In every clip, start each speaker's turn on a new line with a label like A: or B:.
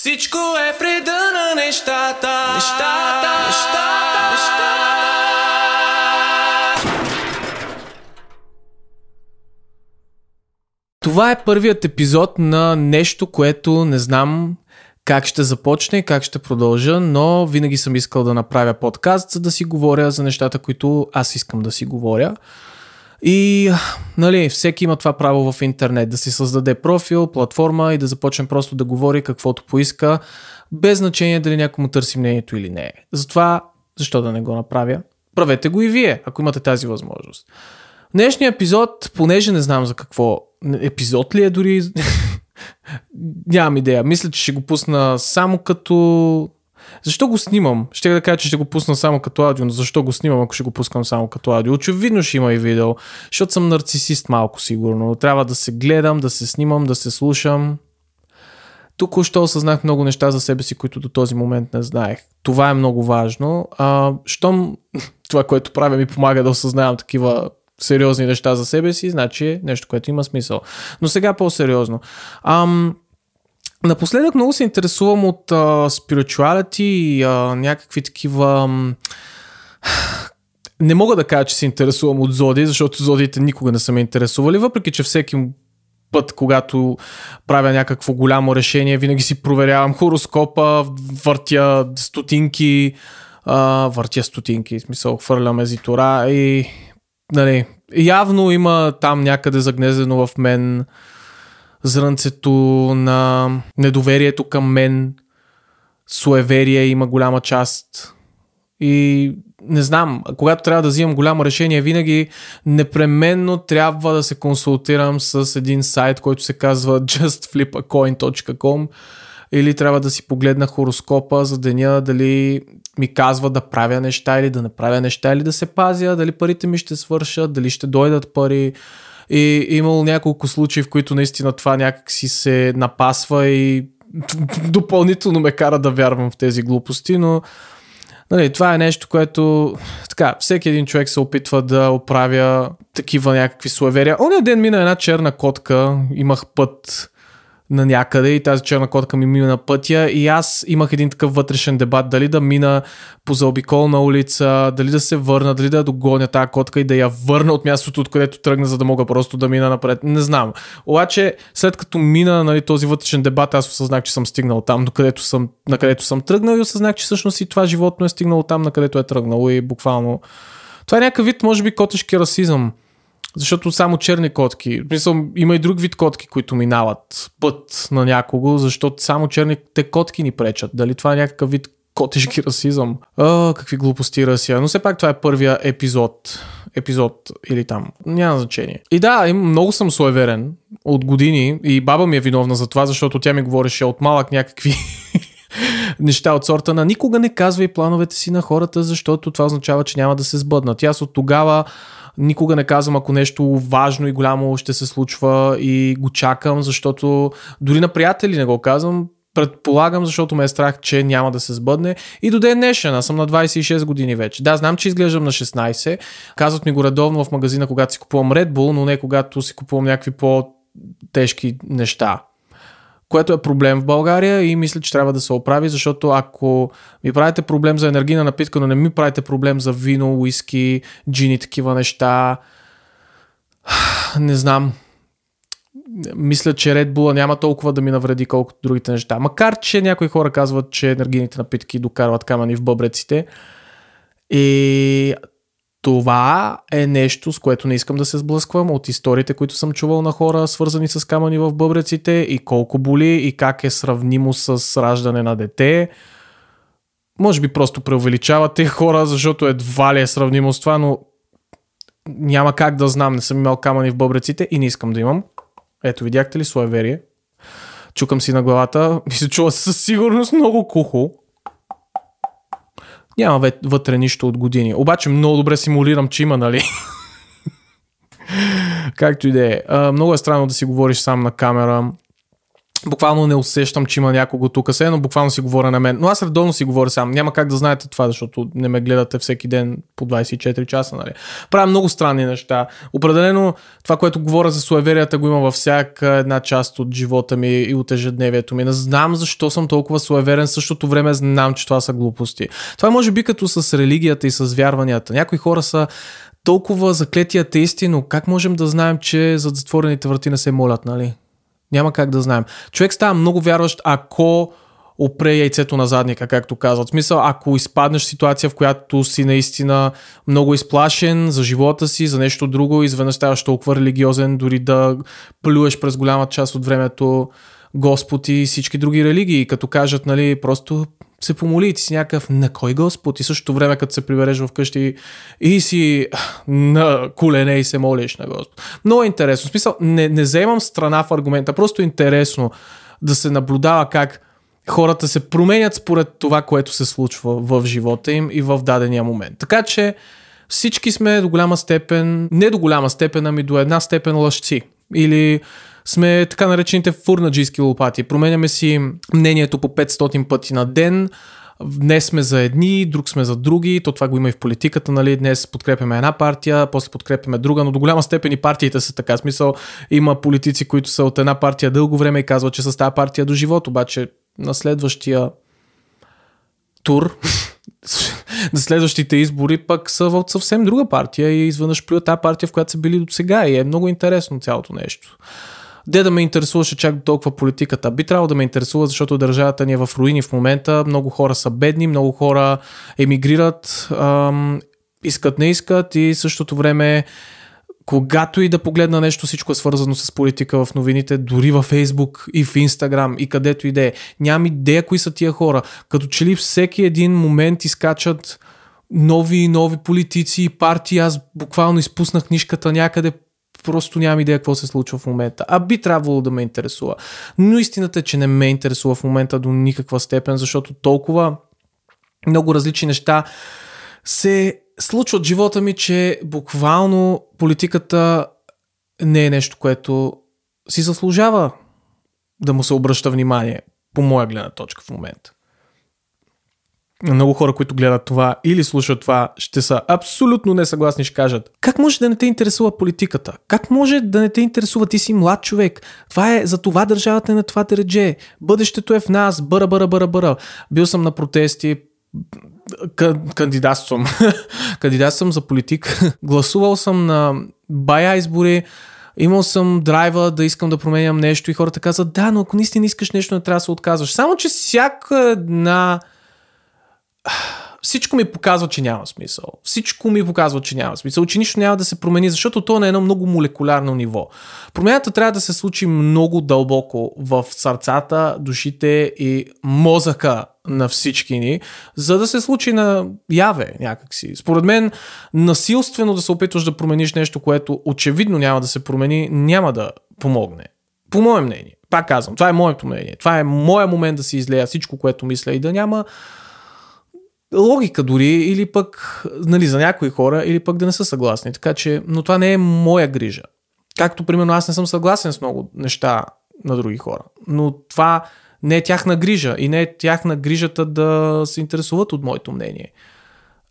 A: Всичко е в реда на нещата. Нещата, нещата, нещата. Това е първият епизод на нещо, което не знам как ще започне и как ще продължа, но винаги съм искал да направя подкаст, за да си говоря за нещата, които аз искам да си говоря. И, нали, всеки има това право в интернет, да си създаде профил, платформа и да започне просто да говори каквото поиска, без значение дали някой му търси мнението или не. Затова, защо да не го направя? Правете го и вие, ако имате тази възможност. Днешният епизод, понеже не знам за какво, епизод ли е дори, нямам идея. Мисля, че ще го пусна само като защо го снимам? Ще да кажа, че ще го пусна само като аудио, но защо го снимам, ако ще го пускам само като аудио? Очевидно ще има и видео, защото съм нарцисист малко сигурно. Трябва да се гледам, да се снимам, да се слушам. Тук още осъзнах много неща за себе си, които до този момент не знаех. Това е много важно. А, щом това, което правя, ми помага да осъзнавам такива сериозни неща за себе си, значи е нещо, което има смисъл. Но сега по-сериозно. Ам, Напоследък много се интересувам от spirituality и а, някакви такива... Не мога да кажа, че се интересувам от зоди, защото зодиите никога не са ме интересували, въпреки че всеки път, когато правя някакво голямо решение, винаги си проверявам хороскопа, въртя стотинки, а, въртя стотинки, в смисъл хвърляме зитора и нали, явно има там някъде загнезено в мен зрънцето на недоверието към мен, суеверие има голяма част. И не знам, когато трябва да взимам голямо решение, винаги непременно трябва да се консултирам с един сайт, който се казва justflipacoin.com или трябва да си погледна хороскопа за деня, дали ми казва да правя неща или да не правя неща или да се пазя, дали парите ми ще свършат, дали ще дойдат пари, и имало няколко случаи, в които наистина това някак си се напасва и допълнително ме кара да вярвам в тези глупости, но нали, това е нещо, което така, всеки един човек се опитва да оправя такива някакви суеверия. Оня ден мина една черна котка, имах път на някъде и тази черна котка ми мина на пътя и аз имах един такъв вътрешен дебат дали да мина по заобиколна улица, дали да се върна, дали да догоня тази котка и да я върна от мястото, откъдето тръгна, за да мога просто да мина напред. Не знам. Обаче, след като мина нали, този вътрешен дебат, аз осъзнах, че съм стигнал там, до където съм, на където съм тръгнал и осъзнах, че всъщност и това животно е стигнало там, на където е тръгнало и буквално. Това е някакъв вид, може би, котешки расизъм защото само черни котки, мисъл, има и друг вид котки, които минават път на някого, защото само черните котки ни пречат. Дали това е някакъв вид котешки расизъм? А, какви глупости Расия. Но все пак това е първия епизод. Епизод или там. Няма значение. И да, много съм суеверен от години и баба ми е виновна за това, защото тя ми говореше от малък някакви неща от сорта на никога не казвай плановете си на хората, защото това означава, че няма да се сбъднат. Аз от тогава никога не казвам, ако нещо важно и голямо ще се случва и го чакам, защото дори на приятели не го казвам, предполагам, защото ме е страх, че няма да се сбъдне. И до ден днешен, аз съм на 26 години вече. Да, знам, че изглеждам на 16. Казват ми го редовно в магазина, когато си купувам Red Bull, но не когато си купувам някакви по-тежки неща което е проблем в България и мисля, че трябва да се оправи, защото ако ми правите проблем за енергийна напитка, но не ми правите проблем за вино, уиски, джини, такива неща, не знам. Мисля, че Red Bull няма толкова да ми навреди, колкото другите неща. Макар, че някои хора казват, че енергийните напитки докарват камъни в бъбреците. И това е нещо, с което не искам да се сблъсквам от историите, които съм чувал на хора, свързани с камъни в бъбреците и колко боли и как е сравнимо с раждане на дете. Може би просто преувеличавате хора, защото едва ли е сравнимо с това, но няма как да знам, не съм имал камъни в бъбреците и не искам да имам. Ето, видяхте ли суеверие? Чукам си на главата и се чува със сигурност много кухо. Няма вътре нищо от години. Обаче много добре симулирам, че има, нали? Както и да е. Много е странно да си говориш сам на камера. Буквално не усещам, че има някого тук, се, но буквално си говоря на мен. Но аз редовно си говоря сам. Няма как да знаете това, защото не ме гледате всеки ден по 24 часа. Нали? Правя много странни неща. Определено това, което говоря за суеверията, го има във всяка една част от живота ми и от ежедневието ми. Не знам защо съм толкова суеверен, същото време знам, че това са глупости. Това е може би като с религията и с вярванията. Някои хора са толкова заклети атеисти, но как можем да знаем, че зад затворените врати не се молят, нали? Няма как да знаем. Човек става много вярващ, ако опре яйцето на задника, както казват. В смисъл, ако изпаднеш в ситуация, в която си наистина много изплашен за живота си, за нещо друго, изведнъж ставаш толкова религиозен, дори да плюеш през голяма част от времето Господ и всички други религии, като кажат, нали, просто се помоли и ти си някакъв на кой Господ и същото време като се прибереш вкъщи и си на колене и се молиш на Господ. Много е интересно. В смисъл, не, не вземам страна в аргумента, просто е интересно да се наблюдава как хората се променят според това, което се случва в живота им и в дадения момент. Така че всички сме до голяма степен, не до голяма степен, ами до една степен лъжци. Или сме така наречените фурнаджийски лопати. Променяме си мнението по 500 пъти на ден, Днес сме за едни, друг сме за други, то това го има и в политиката, нали? Днес подкрепяме една партия, после подкрепяме друга, но до голяма степен и партиите са така. Смисъл, има политици, които са от една партия дълго време и казват, че са с тази партия до живот, обаче на следващия тур, на следващите избори пък са в съвсем друга партия и изведнъж плюят тази партия, в която са били до сега и е много интересно цялото нещо. Де да ме интересуваше чак толкова политиката. Би трябвало да ме интересува, защото държавата ни е в руини в момента. Много хора са бедни, много хора емигрират, ам, искат, не искат и същото време когато и да погледна нещо, всичко е свързано с политика в новините, дори във Фейсбук и в Инстаграм и където и да е. Нямам идея кои са тия хора. Като че ли всеки един момент изкачат нови и нови политици и партии. Аз буквално изпуснах книжката някъде просто нямам идея какво се случва в момента. А би трябвало да ме интересува. Но истината е, че не ме интересува в момента до никаква степен, защото толкова много различни неща се случват в живота ми, че буквално политиката не е нещо, което си заслужава да му се обръща внимание, по моя гледна точка в момента много хора, които гледат това или слушат това, ще са абсолютно несъгласни, ще кажат как може да не те интересува политиката? Как може да не те интересува? Ти си млад човек. Това е, за това държавата е на това тередже. Бъдещето е в нас. Бъра, бъра, бъра, бъра. Бил съм на протести, кандидатствам. кандидатствам за политик. Гласувал съм на бая избори. Имал съм драйва да искам да променям нещо и хората казват, да, но ако наистина искаш нещо, не трябва да се отказваш. Само, че всяка една всичко ми показва, че няма смисъл. Всичко ми показва, че няма смисъл, че нищо няма да се промени, защото то е на едно много молекулярно ниво. Промяната трябва да се случи много дълбоко в сърцата, душите и мозъка на всички ни, за да се случи на яве някакси. Според мен, насилствено да се опитваш да промениш нещо, което очевидно няма да се промени, няма да помогне. По мое мнение. Пак казвам, това е моето мнение. Това е моя момент да си излея всичко, което мисля и да няма логика дори, или пък нали, за някои хора, или пък да не са съгласни. Така че, но това не е моя грижа. Както, примерно, аз не съм съгласен с много неща на други хора. Но това не е тяхна грижа и не е тяхна грижата да се интересуват от моето мнение.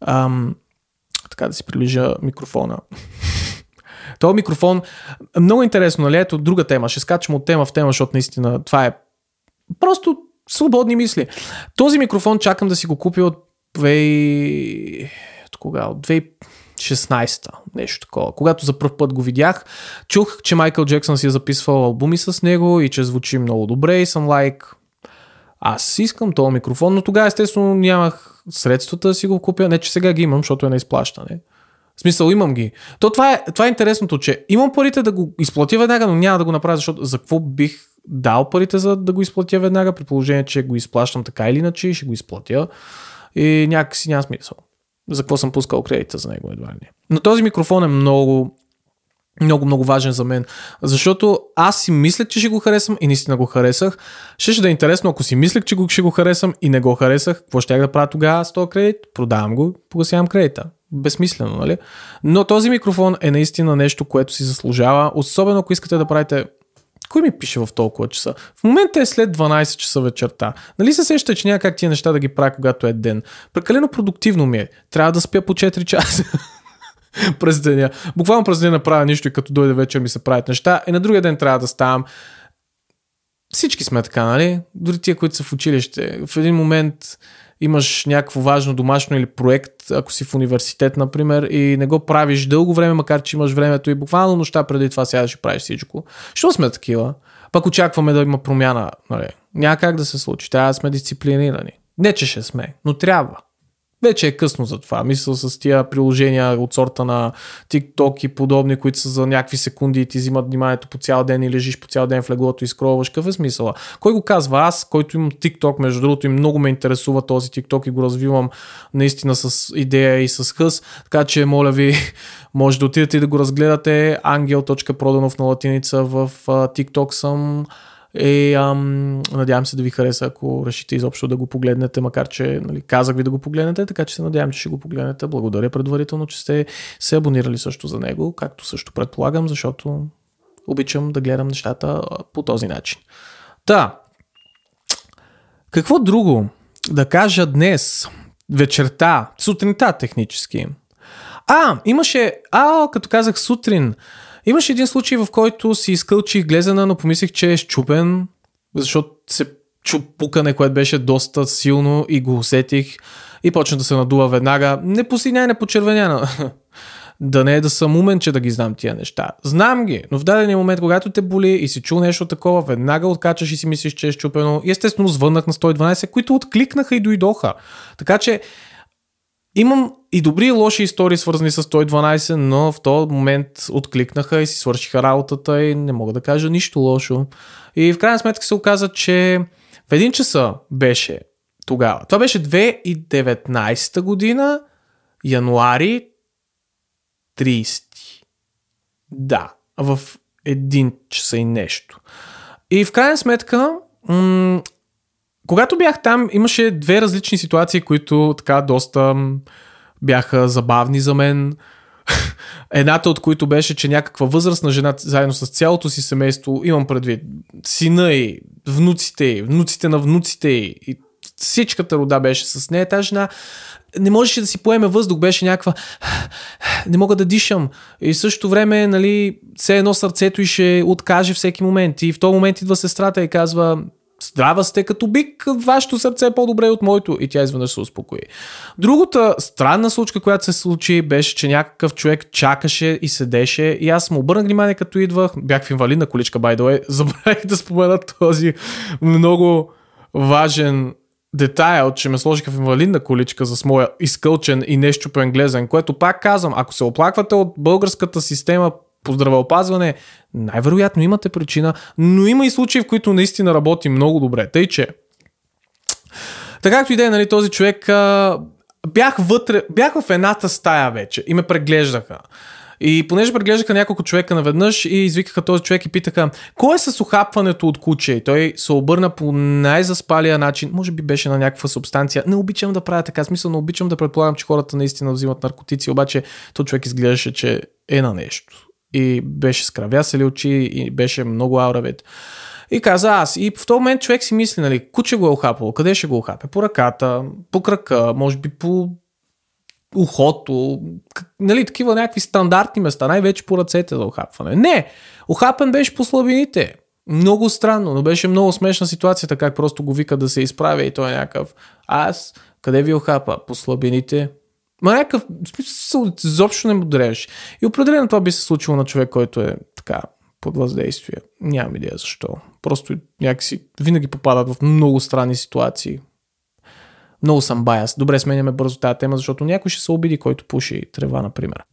A: Ам, така да си приближа микрофона. Този микрофон, много интересно, нали? Ето друга тема. Ще скачам от тема в тема, защото наистина това е просто свободни мисли. Този микрофон чакам да си го купя от 20... кога? От 2016 нещо такова. Когато за първ път го видях, чух, че Майкъл Джексън си е записвал албуми с него и че звучи много добре и съм лайк, аз искам този микрофон, но тогава естествено нямах средствата да си го купя. Не, че сега ги имам, защото е на изплащане. В смисъл, имам ги. То това е, това е интересното, че имам парите да го изплатя веднага, но няма да го направя, защото за какво бих дал парите за да го изплатя веднага, при положение, че го изплащам така или иначе и ще го изплатя и някакси няма смисъл. За какво съм пускал кредита за него едва ли. Но този микрофон е много, много, много важен за мен. Защото аз си мислех, че ще го харесам и наистина го харесах. Ще ще да е интересно, ако си мислех, че го, ще го харесам и не го харесах, какво ще я да правя тогава с този кредит? Продавам го, погасявам кредита. Безсмислено, нали? Но този микрофон е наистина нещо, което си заслужава, особено ако искате да правите Кой ми пише в толкова часа? В момента е след 12 часа вечерта. Нали се сеща, че няма как тия неща да ги правя, когато е ден? Прекалено продуктивно ми е. Трябва да спя по 4 часа. през деня. Буквално през деня правя нищо и като дойде вечер ми се правят неща. И на другия ден трябва да ставам. Всички сме така, нали? Дори тия, които са в училище. В един момент имаш някакво важно домашно или проект, ако си в университет, например, и не го правиш дълго време, макар че имаш времето и буквално нощта преди това сядаш и правиш всичко. Що сме такива? Пак очакваме да има промяна. Нали? Няма как да се случи. Трябва да сме дисциплинирани. Не, че ще сме, но трябва вече е късно за това. Мисля с тия приложения от сорта на TikTok и подобни, които са за някакви секунди и ти взимат вниманието по цял ден и лежиш по цял ден в леглото и скроваш. Какъв е смисъла? Кой го казва? Аз, който имам TikTok, между другото, и много ме интересува този TikTok и го развивам наистина с идея и с хъс. Така че, моля ви, може да отидете и да го разгледате. Angel.prodanov на латиница в TikTok съм. И ам, надявам се да ви хареса, ако решите изобщо да го погледнете, макар че нали, казах ви да го погледнете, така че се надявам, че ще го погледнете. Благодаря предварително, че сте се абонирали също за него, както също предполагам, защото обичам да гледам нещата по този начин. Та, какво друго да кажа днес, вечерта, сутринта технически? А, имаше, а, като казах сутрин, Имаше един случай, в който си изкълчих глезена, но помислих, че е щупен, защото се чу пукане, което беше доста силно и го усетих и почна да се надува веднага. Не посиня, не почервеняна. да не е да съм умен, че да ги знам тия неща. Знам ги, но в дадения момент, когато те боли и си чул нещо такова, веднага откачаш и си мислиш, че е щупено. И естествено звъннах на 112, които откликнаха и дойдоха. Така че Имам и добри и лоши истории, свързани с 112, но в този момент откликнаха и си свършиха работата и не мога да кажа нищо лошо. И в крайна сметка се оказа, че в един часа беше тогава. Това беше 2019 година, януари 30. Да, в един часа и нещо. И в крайна сметка, м- когато бях там, имаше две различни ситуации, които така доста бяха забавни за мен. Едната от които беше, че някаква възрастна жена заедно с цялото си семейство, имам предвид сина и внуците и внуците на внуците и всичката рода беше с нея. Тази жена не можеше да си поеме въздух, беше някаква не мога да дишам. И в същото време, нали, все едно сърцето и ще откаже всеки момент. И в този момент идва сестрата и казва, Здрава сте като бик, вашето сърце е по-добре от моето. И тя изведнъж се успокои. Другата странна случка, която се случи, беше, че някакъв човек чакаше и седеше. И аз му обърнах внимание, като идвах. Бях в инвалидна количка, by the way. Забравих да спомена този много важен детайл, че ме сложиха в инвалидна количка с моя изкълчен и нещупен глезен, което пак казвам, ако се оплаквате от българската система по здравеопазване, най-вероятно имате причина, но има и случаи, в които наистина работи много добре. Тъй, че така както и да е, нали, този човек а, бях вътре, бях в едната стая вече и ме преглеждаха. И понеже преглеждаха няколко човека наведнъж и извикаха този човек и питаха, кой е с охапването от куче? И той се обърна по най-заспалия начин, може би беше на някаква субстанция. Не обичам да правя така, смисъл не обичам да предполагам, че хората наистина взимат наркотици, обаче този човек изглеждаше, че е на нещо и беше скравясали очи и беше много ауравет. И каза аз. И в този момент човек си мисли, нали, куче го е охапало, къде ще го охапе? По ръката, по крака, може би по ухото, нали, такива някакви стандартни места, най-вече по ръцете за охапване. Не, охапен беше по слабините. Много странно, но беше много смешна ситуацията, как просто го вика да се изправя и той е някакъв. Аз, къде ви охапа? По слабините. Ма някакъв смисъл, изобщо не му дрежеш. И определено това би се случило на човек, който е така под въздействие. Нямам идея защо. Просто някакси винаги попадат в много странни ситуации. Много съм баяс. Добре, сменяме бързо тази тема, защото някой ще се обиди, който пуши трева, например.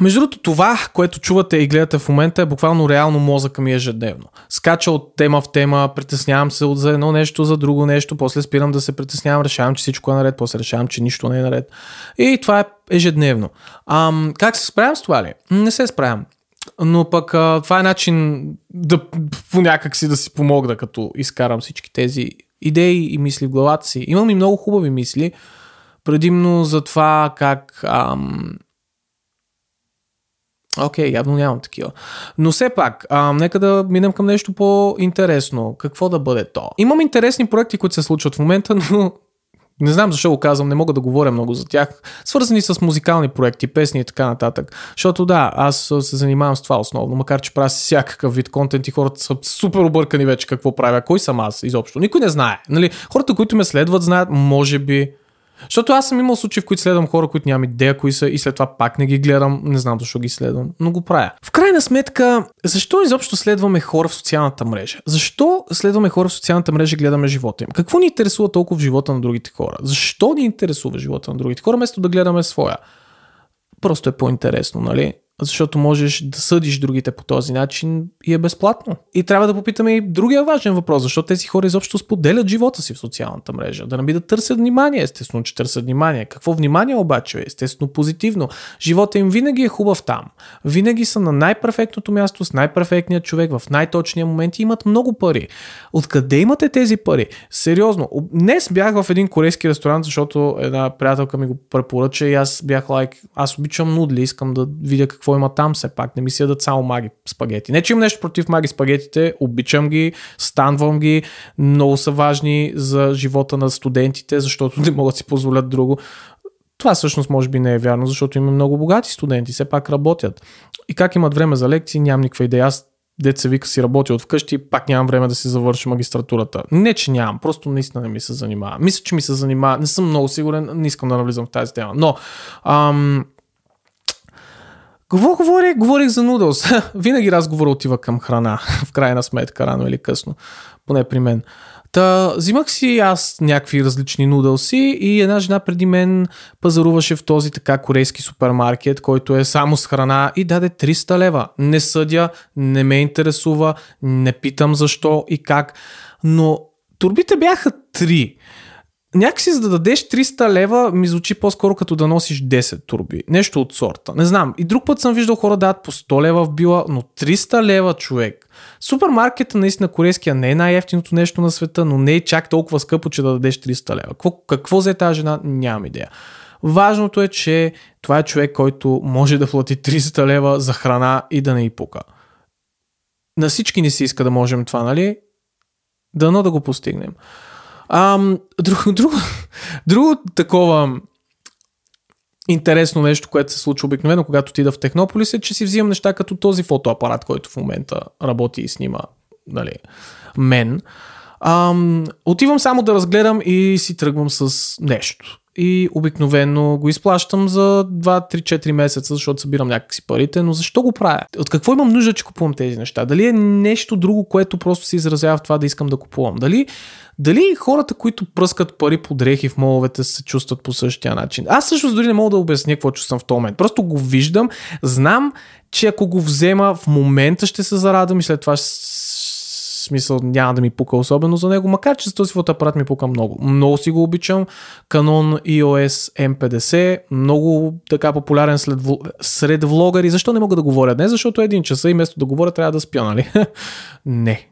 A: Между другото, това, което чувате и гледате в момента е буквално реално мозъка ми ежедневно. Скача от тема в тема, притеснявам се от за едно нещо, за друго нещо, после спирам да се притеснявам, решавам, че всичко е наред, после решавам, че нищо не е наред. И това е ежедневно. Ам, как се справям с това ли? Не се справям. Но пък а, това е начин да по някак си да си помогна, като изкарам всички тези идеи и мисли в главата си. Имам и много хубави мисли, предимно за това как ам, Окей, явно нямам такива. Но все пак, а, нека да минем към нещо по-интересно. Какво да бъде то? Имам интересни проекти, които се случват в момента, но не знам защо го казвам, не мога да говоря много за тях, свързани с музикални проекти, песни и така нататък. Защото да, аз се занимавам с това основно, макар че правя всякакъв вид контент и хората са супер объркани вече какво правя. Кой съм аз изобщо? Никой не знае. Нали? Хората, които ме следват, знаят, може би, защото аз съм имал случаи, в които следвам хора, които нямам идея кои са и след това пак не ги гледам. Не знам защо ги следвам, но го правя. В крайна сметка, защо изобщо следваме хора в социалната мрежа? Защо следваме хора в социалната мрежа и гледаме живота им? Какво ни интересува толкова в живота на другите хора? Защо ни интересува живота на другите хора, вместо да гледаме своя? Просто е по-интересно, нали? Защото можеш да съдиш другите по този начин и е безплатно. И трябва да попитаме и другия важен въпрос, защо тези хора изобщо споделят живота си в социалната мрежа. Да не би да търсят внимание, естествено, че търсят внимание. Какво внимание обаче е? Естествено, позитивно. Живота им винаги е хубав там. Винаги са на най-перфектното място, с най-перфектният човек, в най-точния момент и имат много пари. Откъде имате тези пари? Сериозно. Днес бях в един корейски ресторант, защото една приятелка ми го препоръча и аз бях лайк, аз обичам нудли, искам да видя какво какво има там все пак. Не ми се ядат само маги спагети. Не, че имам нещо против маги спагетите, обичам ги, станвам ги, много са важни за живота на студентите, защото не могат да си позволят друго. Това всъщност може би не е вярно, защото има много богати студенти, все пак работят. И как имат време за лекции, нямам никаква идея. Аз деца вика си работя от вкъщи, пак нямам време да си завърша магистратурата. Не, че нямам, просто наистина не ми се занимава. Мисля, че ми се занимава, не съм много сигурен, не искам да навлизам в тази тема. Но, ам, какво говоря? Говорих за нудълс. Винаги разговор отива към храна, в крайна сметка, рано или късно. Поне при мен. Та, взимах си аз някакви различни нудълси и една жена преди мен пазаруваше в този така корейски супермаркет, който е само с храна и даде 300 лева. Не съдя, не ме интересува, не питам защо и как, но турбите бяха 3 някакси за да дадеш 300 лева ми звучи по-скоро като да носиш 10 турби. Нещо от сорта. Не знам. И друг път съм виждал хора дадат по 100 лева в била, но 300 лева човек. Супермаркета наистина корейския не е най-ефтиното нещо на света, но не е чак толкова скъпо, че да дадеш 300 лева. Какво, какво взе тази жена? Нямам идея. Важното е, че това е човек, който може да плати 300 лева за храна и да не и пука. На всички ни се иска да можем това, нали? Дано да го постигнем. Ам, друго, друго, друго такова интересно нещо, което се случва обикновено, когато отида в Технополис е, че си взимам неща като този фотоапарат, който в момента работи и снима нали, мен. Ам, отивам само да разгледам и си тръгвам с нещо и обикновено го изплащам за 2-3-4 месеца, защото събирам някакси парите, но защо го правя? От какво имам нужда, че купувам тези неща? Дали е нещо друго, което просто се изразява в това да искам да купувам? Дали, дали хората, които пръскат пари по дрехи в моловете, се чувстват по същия начин? Аз също дори не мога да обясня какво чувствам в този момент. Просто го виждам, знам, че ако го взема в момента ще се зарадвам и след това ще смисъл няма да ми пука особено за него, макар че за този фотоапарат ми пука много. Много си го обичам. Canon EOS M50, много така популярен след, сред влогари. Защо не мога да говоря днес? Защото един часа и вместо да говоря трябва да спя, нали? не,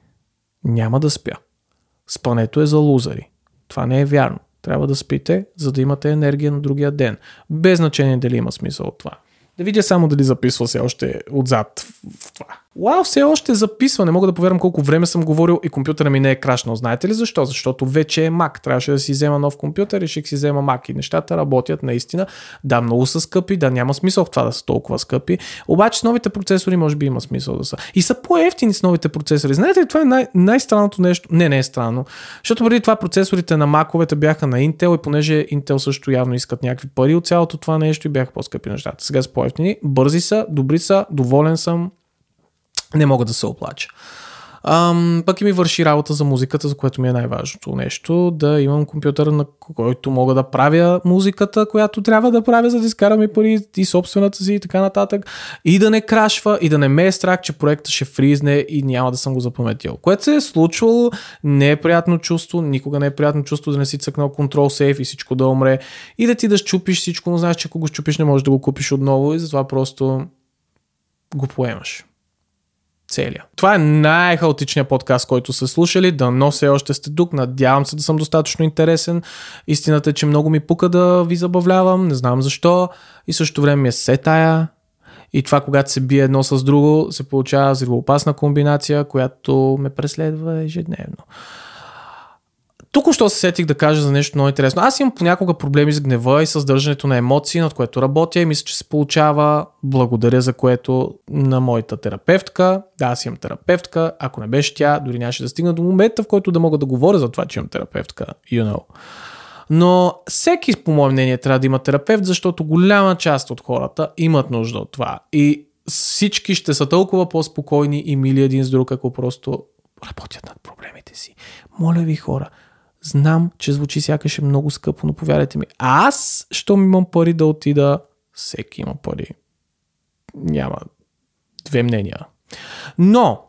A: няма да спя. Спането е за лузари. Това не е вярно. Трябва да спите, за да имате енергия на другия ден. Без значение дали има смисъл от това. Да видя само дали записва се още отзад в това. Вау, все още записва. Не мога да повярвам колко време съм говорил и компютъра ми не е крашнал. Знаете ли защо? Защото вече е Mac. Трябваше да си взема нов компютър, реших си взема Mac. И нещата работят наистина. Да, много са скъпи, да, няма смисъл в това да са толкова скъпи. Обаче с новите процесори може би има смисъл да са. И са по-ефтини с новите процесори. Знаете ли, това е най- най-странното нещо. Не, не е странно. Защото преди това процесорите на Mac-овете бяха на Intel и понеже Intel също явно искат някакви пари от цялото това нещо и бяха по-скъпи нещата. Сега са по-ефтини. Бързи са, добри са, доволен съм не мога да се оплача. Ам, пък и ми върши работа за музиката, за което ми е най-важното нещо, да имам компютър, на който мога да правя музиката, която трябва да правя, за да изкарам и пари и собствената си и така нататък. И да не крашва, и да не ме е страх, че проектът ще фризне и няма да съм го запаметил. Което се е случвало, не е приятно чувство, никога не е приятно чувство да не си цъкнал контрол сейф и всичко да умре и да ти да щупиш всичко, но знаеш, че ако го щупиш не можеш да го купиш отново и затова просто го поемаш целия. Това е най-хаотичният подкаст, който са слушали. Да но все още сте тук. Надявам се да съм достатъчно интересен. Истината е, че много ми пука да ви забавлявам. Не знам защо. И също време ми е се тая. И това, когато се бие едно с друго, се получава взривоопасна комбинация, която ме преследва ежедневно. Тук що се сетих да кажа за нещо много интересно. Аз имам понякога проблеми с гнева и съдържането на емоции, над което работя и мисля, че се получава. Благодаря за което на моята терапевтка. Да, аз имам терапевтка. Ако не беше тя, дори нямаше да стигна до момента, в който да мога да говоря за това, че имам терапевтка. You know. Но всеки, по мое мнение, трябва да има терапевт, защото голяма част от хората имат нужда от това. И всички ще са толкова по-спокойни и мили един с друг, ако просто работят над проблемите си. Моля ви хора, знам, че звучи сякаш е много скъпо, но повярвайте ми, аз, щом имам пари да отида, всеки има пари. Няма две мнения. Но,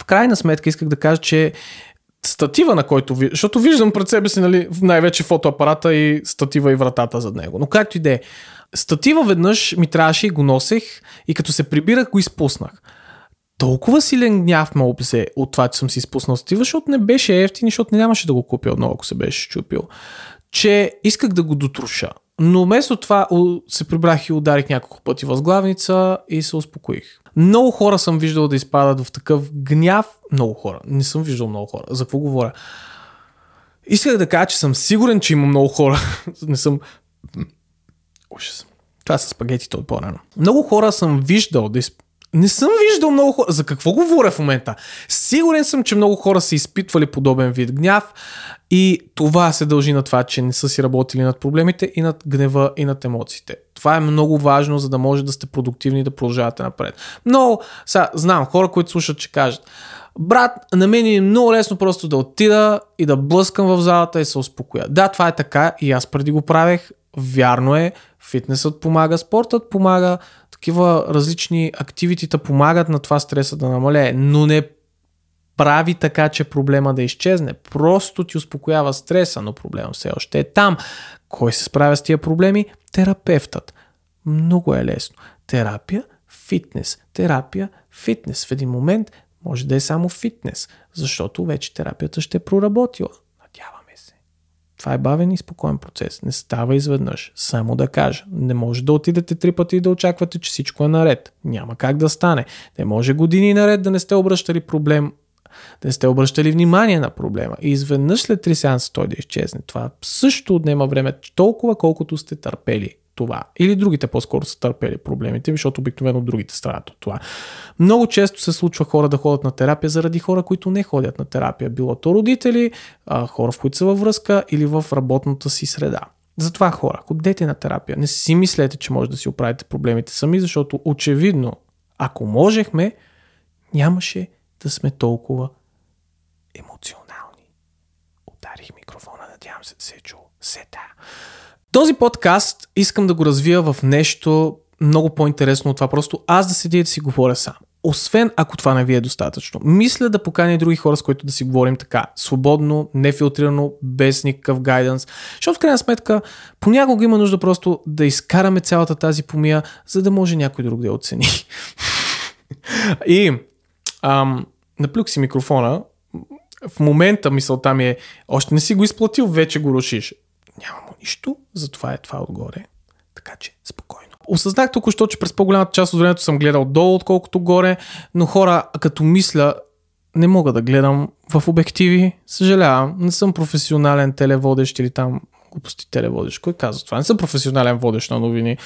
A: в крайна сметка исках да кажа, че статива, на който ви... Защото виждам пред себе си, нали, най-вече фотоапарата и статива и вратата зад него. Но както и да е. Статива веднъж ми трябваше и го носех и като се прибирах го изпуснах. Толкова силен гняв ме обзе от това, че съм си изпуснал статива, защото не беше ефтин, защото нямаше да го купя отново, ако се беше щупил, че исках да го дотруша. Но вместо това се прибрах и ударих няколко пъти възглавница и се успокоих. Много хора съм виждал да изпадат в такъв гняв. Много хора. Не съм виждал много хора. За какво говоря? Исках да кажа, че съм сигурен, че има много хора. Не съм... Ужас. Това са спагетите от по-рано. Много хора съм виждал да изпадат не съм виждал много хора. За какво говоря в момента? Сигурен съм, че много хора са изпитвали подобен вид гняв и това се дължи на това, че не са си работили над проблемите и над гнева и над емоциите. Това е много важно, за да може да сте продуктивни и да продължавате напред. Но, сега, знам, хора, които слушат, че кажат, брат, на мен е много лесно просто да отида и да блъскам в залата и се успокоя. Да, това е така и аз преди го правех. Вярно е, фитнесът помага, спортът помага, такива различни активитита помагат на това стреса да намалее, но не прави така, че проблема да изчезне. Просто ти успокоява стреса, но проблема все още е там. Кой се справя с тия проблеми? Терапевтът. Много е лесно. Терапия, фитнес. Терапия, фитнес. В един момент може да е само фитнес, защото вече терапията ще е проработила. Това е бавен и спокоен процес. Не става изведнъж. Само да кажа. Не може да отидете три пъти и да очаквате, че всичко е наред. Няма как да стане. Не може години наред да не сте обръщали проблем да не сте обръщали внимание на проблема и изведнъж след три сеанса той да изчезне. Това също отнема време толкова, колкото сте търпели това. Или другите по-скоро са търпели проблемите, защото обикновено другите страдат от това. Много често се случва хора да ходят на терапия заради хора, които не ходят на терапия. Било то родители, хора, в които са във връзка или в работната си среда. Затова хора, ходете на терапия. Не си мислете, че може да си оправите проблемите сами, защото очевидно, ако можехме, нямаше да сме толкова емоционални. Ударих микрофона, надявам се да се е чул. Сета. Този подкаст искам да го развия в нещо много по-интересно от това. Просто аз да седя и да си говоря сам. Освен ако това не ви е достатъчно. Мисля да поканя други хора, с които да си говорим така. Свободно, нефилтрирано, без никакъв гайденс. Защото в крайна сметка понякога има нужда просто да изкараме цялата тази помия, за да може някой друг да я оцени. и ам, наплюк си микрофона. В момента мисълта ми е, още не си го изплатил, вече го рушиш. Няма му нищо, затова е това отгоре. Така че спокойно. Осъзнах току-що, че през по-голямата част от времето съм гледал долу, отколкото горе, но хора, като мисля, не мога да гледам в обективи. Съжалявам, не съм професионален телеводещ или там глупости телеводещ. Кой казва това? Не съм професионален водещ на новини.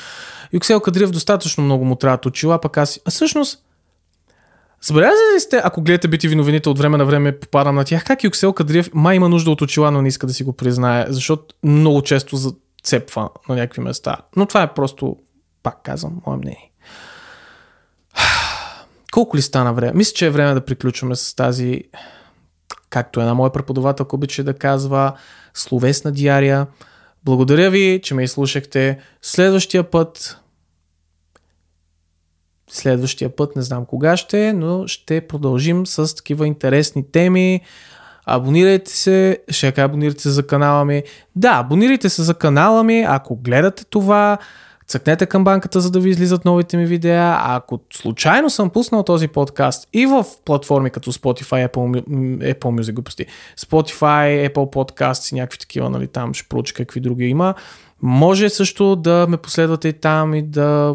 A: Юксел Кадриев достатъчно много му трябват очила, пък аз... А всъщност, Забелязали ли сте, ако гледате BTV новините от време на време, попадам на тях, как Юксел Кадриев май има нужда от очила, но не иска да си го признае, защото много често зацепва на някакви места. Но това е просто, пак казвам, мое мнение. Колко ли стана време? Мисля, че е време да приключваме с тази, както една моя преподавателка обича да казва, словесна диария. Благодаря ви, че ме изслушахте. Следващия път следващия път, не знам кога ще, но ще продължим с такива интересни теми. Абонирайте се, ще кажа абонирайте се за канала ми. Да, абонирайте се за канала ми, ако гледате това, цъкнете към банката, за да ви излизат новите ми видеа. А ако случайно съм пуснал този подкаст и в платформи като Spotify, Apple, Apple Music, глупости, Spotify, Apple Podcasts и някакви такива, нали, там ще проуча какви други има, може също да ме последвате и там и да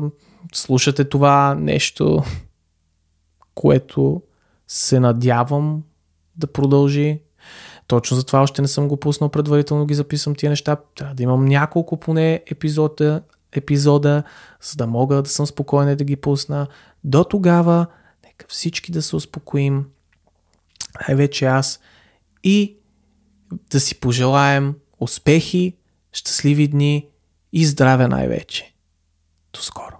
A: слушате това нещо, което се надявам да продължи. Точно затова още не съм го пуснал предварително, ги записвам тия неща. Трябва да имам няколко поне епизода, епизода, за да мога да съм спокоен да ги пусна. До тогава, нека всички да се успокоим, най-вече аз, и да си пожелаем успехи, щастливи дни и здраве най-вече. До скоро!